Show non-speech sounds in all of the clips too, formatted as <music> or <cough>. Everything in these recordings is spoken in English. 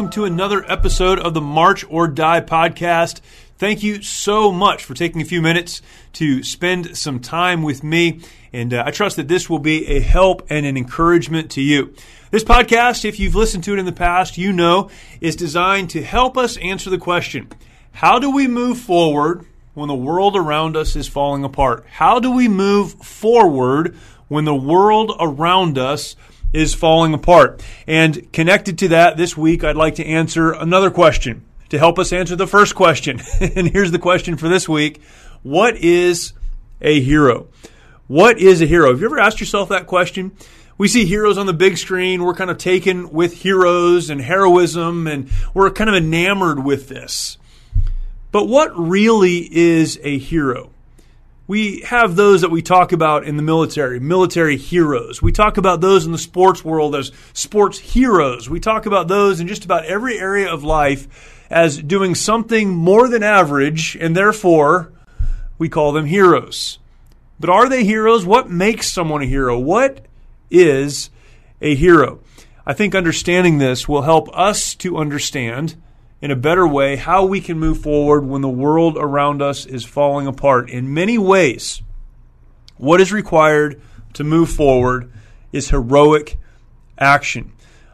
Welcome to another episode of the March or Die podcast. Thank you so much for taking a few minutes to spend some time with me. And uh, I trust that this will be a help and an encouragement to you. This podcast, if you've listened to it in the past, you know, is designed to help us answer the question how do we move forward when the world around us is falling apart? How do we move forward when the world around us is falling apart. And connected to that, this week I'd like to answer another question to help us answer the first question. <laughs> and here's the question for this week What is a hero? What is a hero? Have you ever asked yourself that question? We see heroes on the big screen. We're kind of taken with heroes and heroism, and we're kind of enamored with this. But what really is a hero? We have those that we talk about in the military, military heroes. We talk about those in the sports world as sports heroes. We talk about those in just about every area of life as doing something more than average, and therefore we call them heroes. But are they heroes? What makes someone a hero? What is a hero? I think understanding this will help us to understand in a better way how we can move forward when the world around us is falling apart. In many ways, what is required to move forward is heroic action.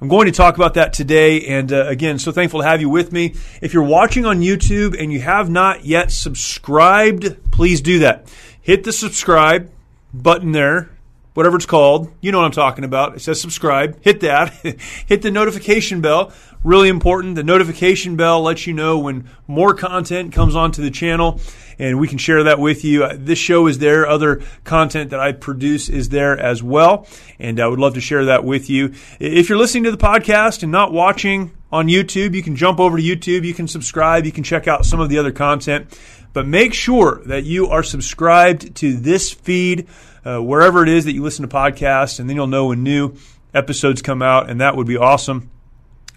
I'm going to talk about that today. And uh, again, so thankful to have you with me. If you're watching on YouTube and you have not yet subscribed, please do that. Hit the subscribe button there whatever it's called. You know what I'm talking about. It says subscribe. Hit that. <laughs> Hit the notification bell. Really important. The notification bell lets you know when more content comes onto the channel and we can share that with you. Uh, this show is there. Other content that I produce is there as well. And I would love to share that with you. If you're listening to the podcast and not watching on YouTube, you can jump over to YouTube. You can subscribe. You can check out some of the other content. But make sure that you are subscribed to this feed uh, wherever it is that you listen to podcasts, and then you'll know when new episodes come out, and that would be awesome.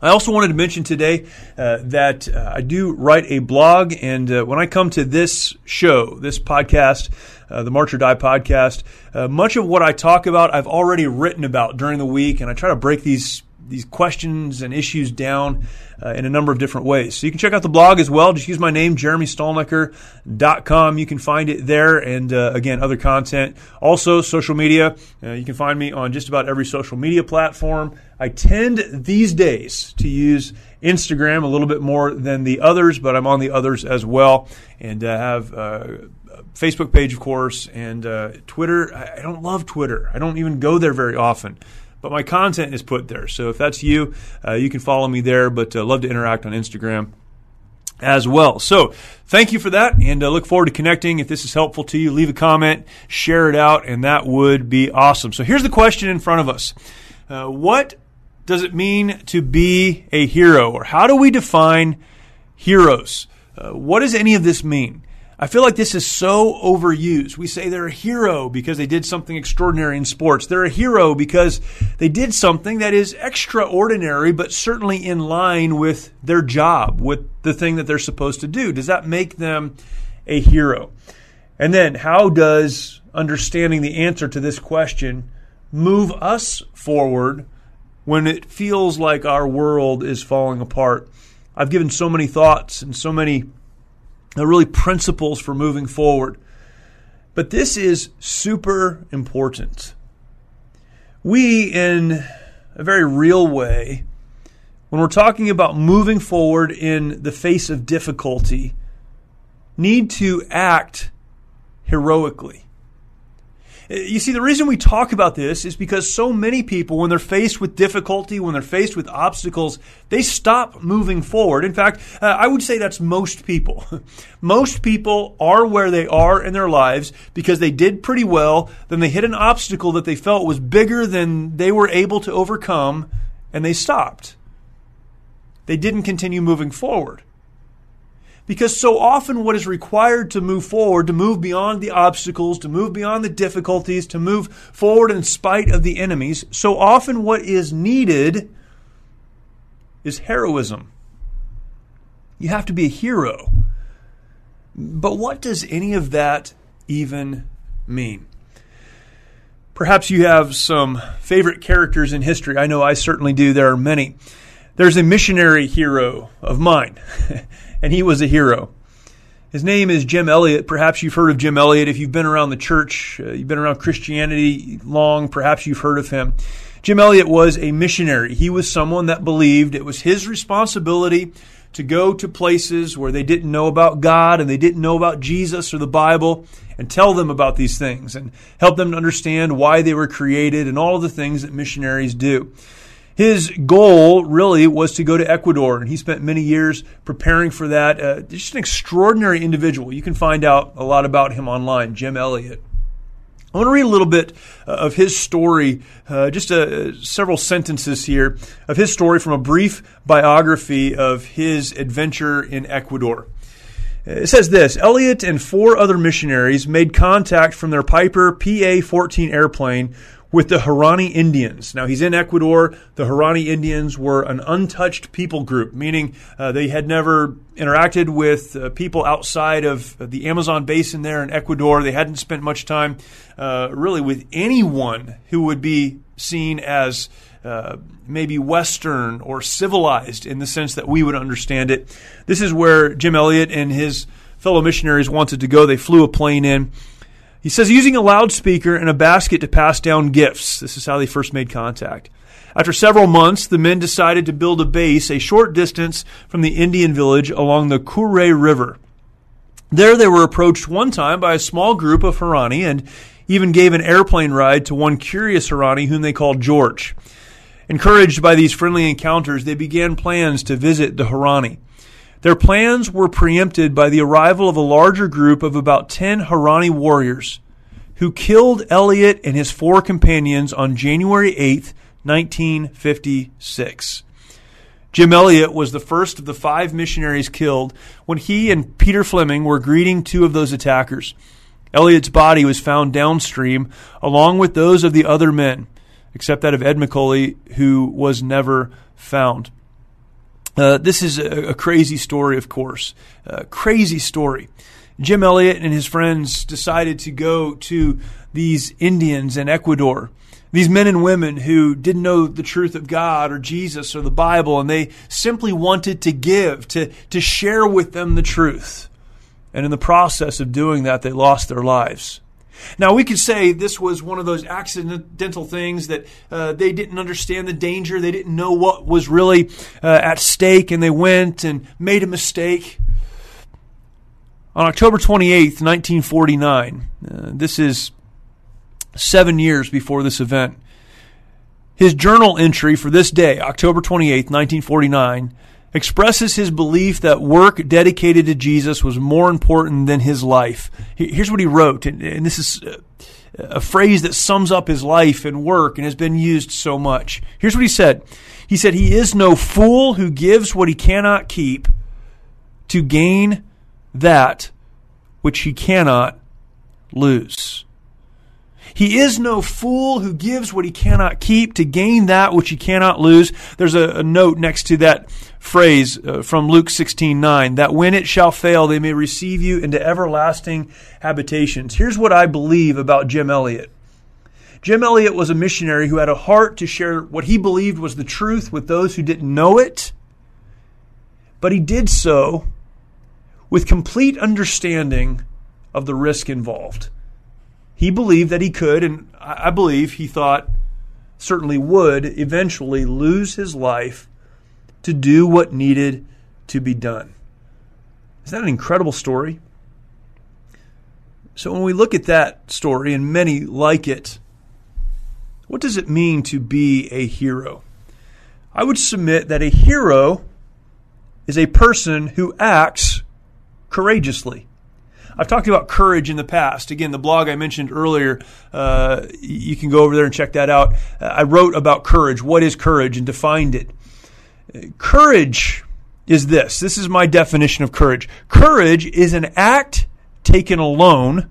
I also wanted to mention today uh, that uh, I do write a blog, and uh, when I come to this show, this podcast, uh, the March or Die podcast, uh, much of what I talk about I've already written about during the week, and I try to break these these questions and issues down uh, in a number of different ways. So you can check out the blog as well. Just use my name, jeremystalnecker.com. You can find it there. And uh, again, other content. Also, social media. Uh, you can find me on just about every social media platform. I tend these days to use Instagram a little bit more than the others, but I'm on the others as well. And uh, have uh, Facebook page, of course, and uh, Twitter. I don't love Twitter. I don't even go there very often but my content is put there. So if that's you, uh, you can follow me there. But uh, love to interact on Instagram as well. So thank you for that, and uh, look forward to connecting. If this is helpful to you, leave a comment, share it out, and that would be awesome. So here's the question in front of us: uh, What does it mean to be a hero, or how do we define heroes? Uh, what does any of this mean? I feel like this is so overused. We say they're a hero because they did something extraordinary in sports. They're a hero because they did something that is extraordinary, but certainly in line with their job, with the thing that they're supposed to do. Does that make them a hero? And then, how does understanding the answer to this question move us forward when it feels like our world is falling apart? I've given so many thoughts and so many uh, really principles for moving forward. But this is super important. We, in a very real way, when we're talking about moving forward in the face of difficulty, need to act heroically. You see, the reason we talk about this is because so many people, when they're faced with difficulty, when they're faced with obstacles, they stop moving forward. In fact, uh, I would say that's most people. <laughs> most people are where they are in their lives because they did pretty well, then they hit an obstacle that they felt was bigger than they were able to overcome, and they stopped. They didn't continue moving forward. Because so often, what is required to move forward, to move beyond the obstacles, to move beyond the difficulties, to move forward in spite of the enemies, so often what is needed is heroism. You have to be a hero. But what does any of that even mean? Perhaps you have some favorite characters in history. I know I certainly do. There are many. There's a missionary hero of mine. <laughs> and he was a hero. His name is Jim Elliot. Perhaps you've heard of Jim Elliot. If you've been around the church, uh, you've been around Christianity long, perhaps you've heard of him. Jim Elliot was a missionary. He was someone that believed it was his responsibility to go to places where they didn't know about God and they didn't know about Jesus or the Bible and tell them about these things and help them to understand why they were created and all the things that missionaries do. His goal really was to go to Ecuador, and he spent many years preparing for that. Uh, just an extraordinary individual. You can find out a lot about him online, Jim Elliot. I want to read a little bit uh, of his story, uh, just uh, several sentences here of his story from a brief biography of his adventure in Ecuador. It says this Elliot and four other missionaries made contact from their Piper PA 14 airplane with the Huaorani Indians. Now, he's in Ecuador. The Huaorani Indians were an untouched people group, meaning uh, they had never interacted with uh, people outside of the Amazon basin there in Ecuador. They hadn't spent much time uh, really with anyone who would be seen as uh, maybe Western or civilized in the sense that we would understand it. This is where Jim Elliot and his fellow missionaries wanted to go. They flew a plane in. He says using a loudspeaker and a basket to pass down gifts. This is how they first made contact. After several months, the men decided to build a base a short distance from the Indian village along the Curaray River. There they were approached one time by a small group of Huaorani and even gave an airplane ride to one curious Huaorani whom they called George. Encouraged by these friendly encounters, they began plans to visit the Huaorani. Their plans were preempted by the arrival of a larger group of about 10 Huaorani warriors who killed Elliot and his four companions on January 8, 1956. Jim Elliot was the first of the five missionaries killed when he and Peter Fleming were greeting two of those attackers. Elliot's body was found downstream along with those of the other men, except that of Ed McCully, who was never found. Uh, this is a, a, crazy story, of course. A crazy story. Jim Elliot and his friends decided to go to these Indians in Ecuador, these men and women who didn't know the truth of God or Jesus or the Bible, and they simply wanted to give, to, to share with them the truth. And in the process of doing that, they lost their lives. Now, we could say this was one of those accidental things that uh, they didn't understand the danger. They didn't know what was really uh, at stake, and they went and made a mistake. On October 28th, 1949, uh, this is seven years before this event, his journal entry for this day, October 28th, 1949, expresses his belief that work dedicated to Jesus was more important than his life. Here's what he wrote, and this is a phrase that sums up his life and work and has been used so much. Here's what he said He said, He is no fool who gives what he cannot keep to gain that which he cannot lose. He is no fool who gives what he cannot keep to gain that which he cannot lose. There's a, a note next to that phrase uh, from Luke 16:9 that when it shall fail they may receive you into everlasting habitations. Here's what I believe about Jim Elliot. Jim Elliot was a missionary who had a heart to share what he believed was the truth with those who didn't know it. but he did so with complete understanding of the risk involved. He believed that he could, and I believe he thought certainly would eventually lose his life to do what needed to be done. Is that an incredible story? So, when we look at that story, and many like it, what does it mean to be a hero? I would submit that a hero is a person who acts courageously. I've talked about courage in the past. Again, the blog I mentioned earlier, uh, you can go over there and check that out. Uh, I wrote about courage. What is courage? And defined it. Courage is this. This is my definition of courage. Courage is an act taken alone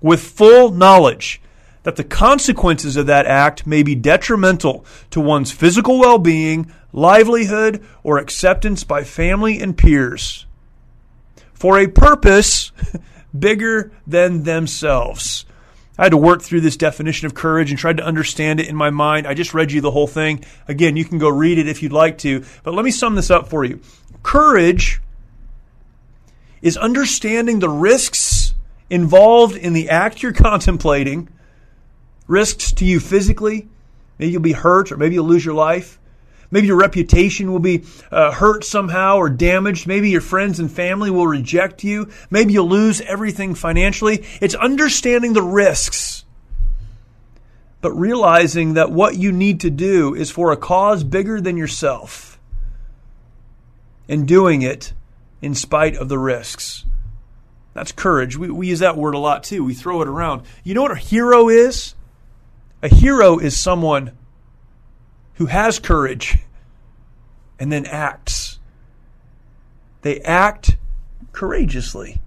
with full knowledge that the consequences of that act may be detrimental to one's physical well being, livelihood, or acceptance by family and peers for a purpose <laughs> bigger than themselves. I had to work through this definition of courage and tried to understand it in my mind. I just read you the whole thing. Again, you can go read it if you'd like to, but let me sum this up for you. Courage is understanding the risks involved in the act you're contemplating, risks to you physically, maybe you'll be hurt or maybe you'll lose your life. Maybe your reputation will be uh, hurt somehow or damaged. Maybe your friends and family will reject you. Maybe you'll lose everything financially. It's understanding the risks, but realizing that what you need to do is for a cause bigger than yourself and doing it in spite of the risks. That's courage. We, we use that word a lot too. We throw it around. You know what a hero is? A hero is someone who has courage and then acts. They act courageously.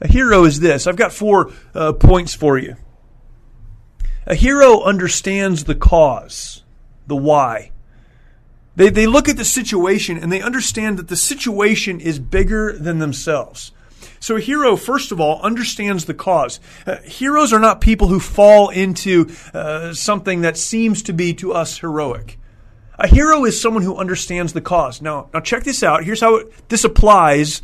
A hero is this. I've got four uh, points for you. A hero understands the cause, the why. They, they look at the situation and they understand that the situation is bigger than themselves. So a hero, first of all, understands the cause. Uh, heroes are not people who fall into uh, something that seems to be to us heroic. A hero is someone who understands the cause. Now, now check this out. Here's how it, this applies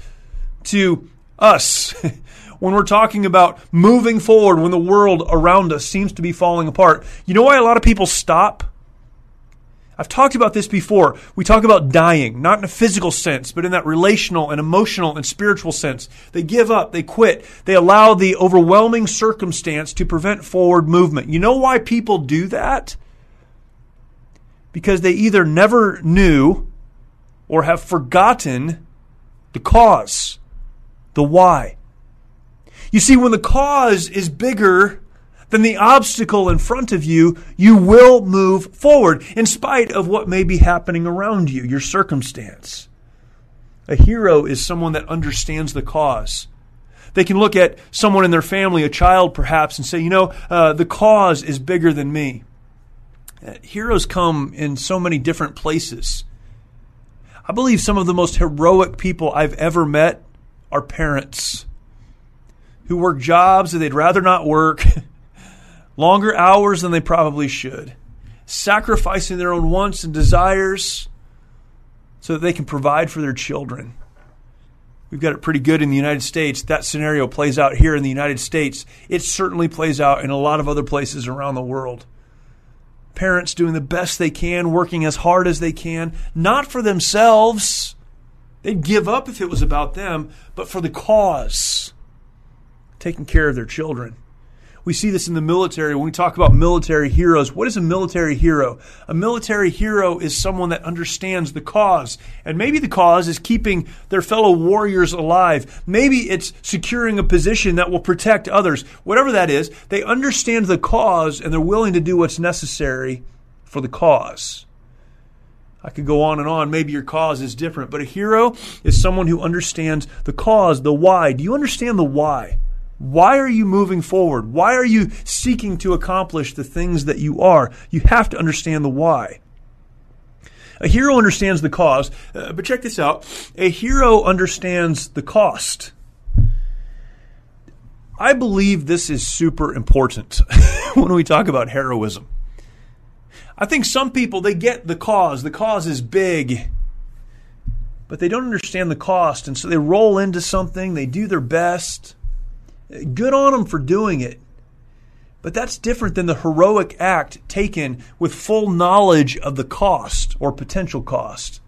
to us. <laughs> when we're talking about moving forward when the world around us seems to be falling apart. You know why a lot of people stop? I've talked about this before. We talk about dying, not in a physical sense, but in that relational and emotional and spiritual sense. They give up, they quit, they allow the overwhelming circumstance to prevent forward movement. You know why people do that? Because they either never knew or have forgotten the cause, the why. You see, when the cause is bigger then the obstacle in front of you, you will move forward in spite of what may be happening around you, your circumstance. A hero is someone that understands the cause. They can look at someone in their family, a child perhaps, and say, you know, uh, the cause is bigger than me. Uh, heroes come in so many different places. I believe some of the most heroic people I've ever met are parents who work jobs that they'd rather not work, <laughs> longer hours than they probably should, sacrificing their own wants and desires so that they can provide for their children. We've got it pretty good in the United States. That scenario plays out here in the United States. It certainly plays out in a lot of other places around the world. Parents doing the best they can, working as hard as they can, not for themselves. They'd give up if it was about them, but for the cause, taking care of their children. We see this in the military when we talk about military heroes. What is a military hero? A military hero is someone that understands the cause. And maybe the cause is keeping their fellow warriors alive. Maybe it's securing a position that will protect others. Whatever that is, they understand the cause and they're willing to do what's necessary for the cause. I could go on and on. Maybe your cause is different, but a hero is someone who understands the cause, the why. Do you understand the why? Why are you moving forward? Why are you seeking to accomplish the things that you are? You have to understand the why. A hero understands the cause, uh, but check this out. A hero understands the cost. I believe this is super important <laughs> when we talk about heroism. I think some people they get the cause. The cause is big. but they don't understand the cost. And so they roll into something, they do their best. Good on them for doing it. But that's different than the heroic act taken with full knowledge of the cost or potential cost.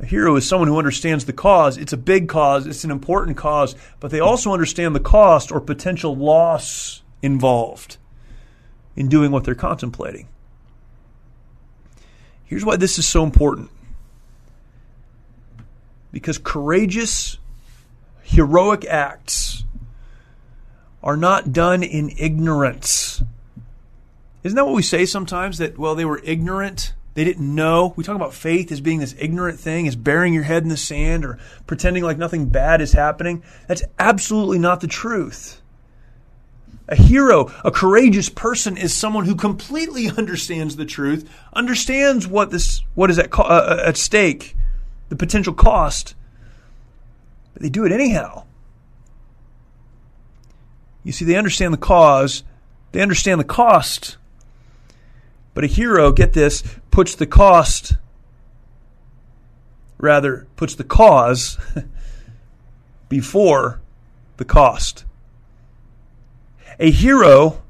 A hero is someone who understands the cause. It's a big cause, it's an important cause, but they also understand the cost or potential loss involved in doing what they're contemplating. Here's why this is so important because courageous, heroic acts are not done in ignorance. Isn't that what we say sometimes? That, well, they were ignorant. They didn't know. We talk about faith as being this ignorant thing, as burying your head in the sand or pretending like nothing bad is happening. That's absolutely not the truth. A hero, a courageous person is someone who completely <laughs> understands the truth, understands what this what is at, uh, uh, at stake, the potential cost, but they do it anyhow. You see, they understand the cause, they understand the cost. But a hero, get this, puts the cost, rather, puts the cause <laughs> before the cost. A hero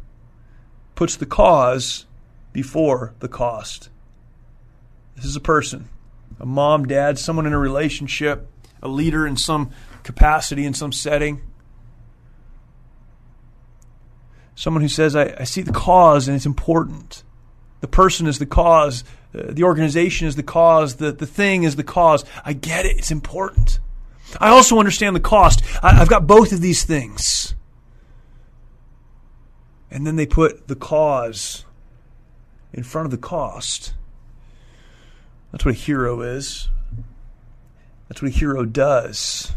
puts the cause before the cost. This is a person a mom, dad, someone in a relationship, a leader in some capacity, in some setting. Someone who says, I, I see the cause and it's important. The person is the cause, uh, the organization is the cause, the, the thing is the cause. I get it, it's important. I also understand the cost. I, I've got both of these things. And then they put the cause in front of the cost. That's what a hero is. That's what a hero does.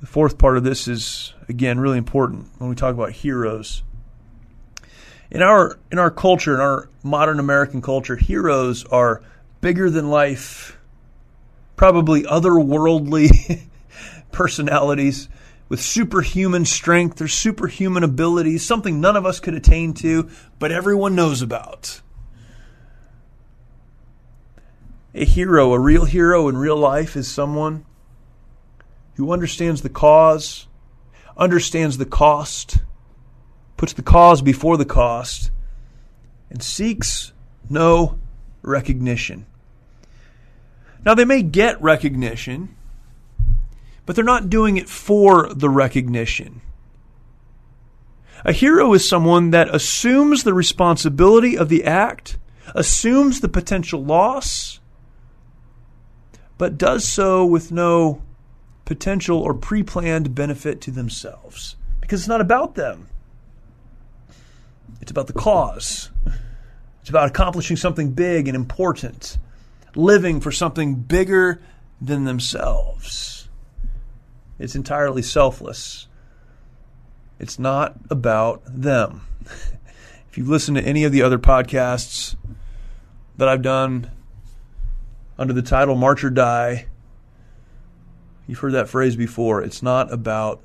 The fourth part of this is again really important when we talk about heroes. In our in our culture, in our modern American culture, heroes are bigger than life, probably otherworldly <laughs> personalities with superhuman strength or superhuman abilities, something none of us could attain to, but everyone knows about. A hero, a real hero in real life, is someone who understands the cause, understands the cost, puts the cause before the cost, and seeks no recognition. Now, they may get recognition, but they're not doing it for the recognition. A hero is someone that assumes the responsibility of the act, assumes the potential loss, but does so with no potential or pre planned benefit to themselves. Because it's not about them, it's about the cause. It's about accomplishing something big and important, living for something bigger than themselves. It's entirely selfless. It's not about them. <laughs> if you've listened to any of the other podcasts that I've done under the title March or Die. You've heard that phrase before. It's not about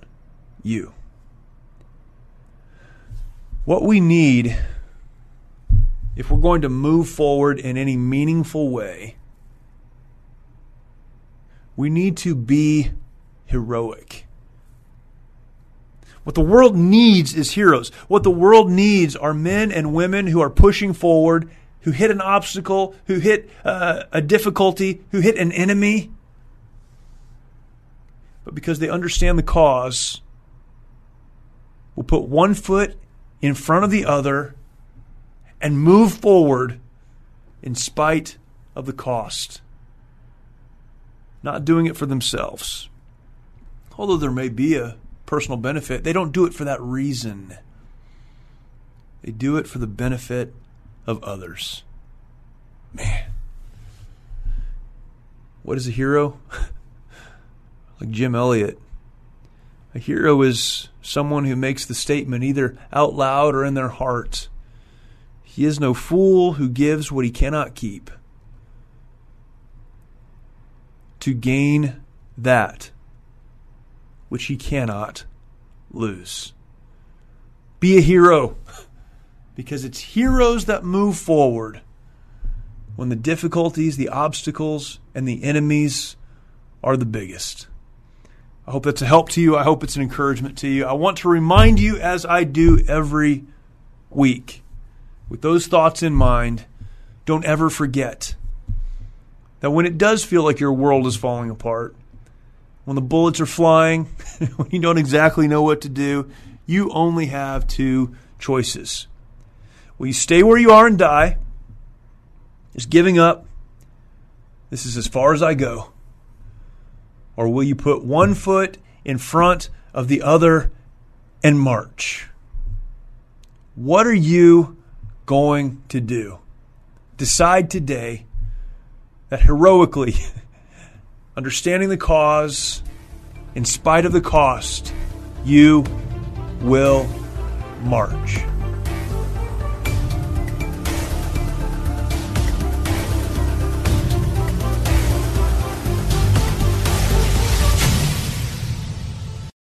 you. What we need, if we're going to move forward in any meaningful way, we need to be heroic. What the world needs is heroes. What the world needs are men and women who are pushing forward who hit an obstacle, who hit uh, a difficulty, who hit an enemy, but because they understand the cause, will put one foot in front of the other and move forward in spite of the cost. Not doing it for themselves. Although there may be a personal benefit, they don't do it for that reason. They do it for the benefit of others. Man. What is a hero? <laughs> like Jim Elliot. A hero is someone who makes the statement either out loud or in their heart. He is no fool who gives what he cannot keep to gain that which he cannot lose. Be a hero <laughs> because it's heroes that move forward, when the difficulties, the obstacles, and the enemies are the biggest. I hope that's a help to you. I hope it's an encouragement to you. I want to remind you, as I do every week, with those thoughts in mind, don't ever forget that when it does feel like your world is falling apart, when the bullets are flying, <laughs> when you don't exactly know what to do, you only have two choices. Will you stay where you are and die? Just giving up. This is as far as I go. Or will you put one foot in front of the other and march? What are you going to do? Decide today that heroically, <laughs> understanding the cause, in spite of the cost, you will march.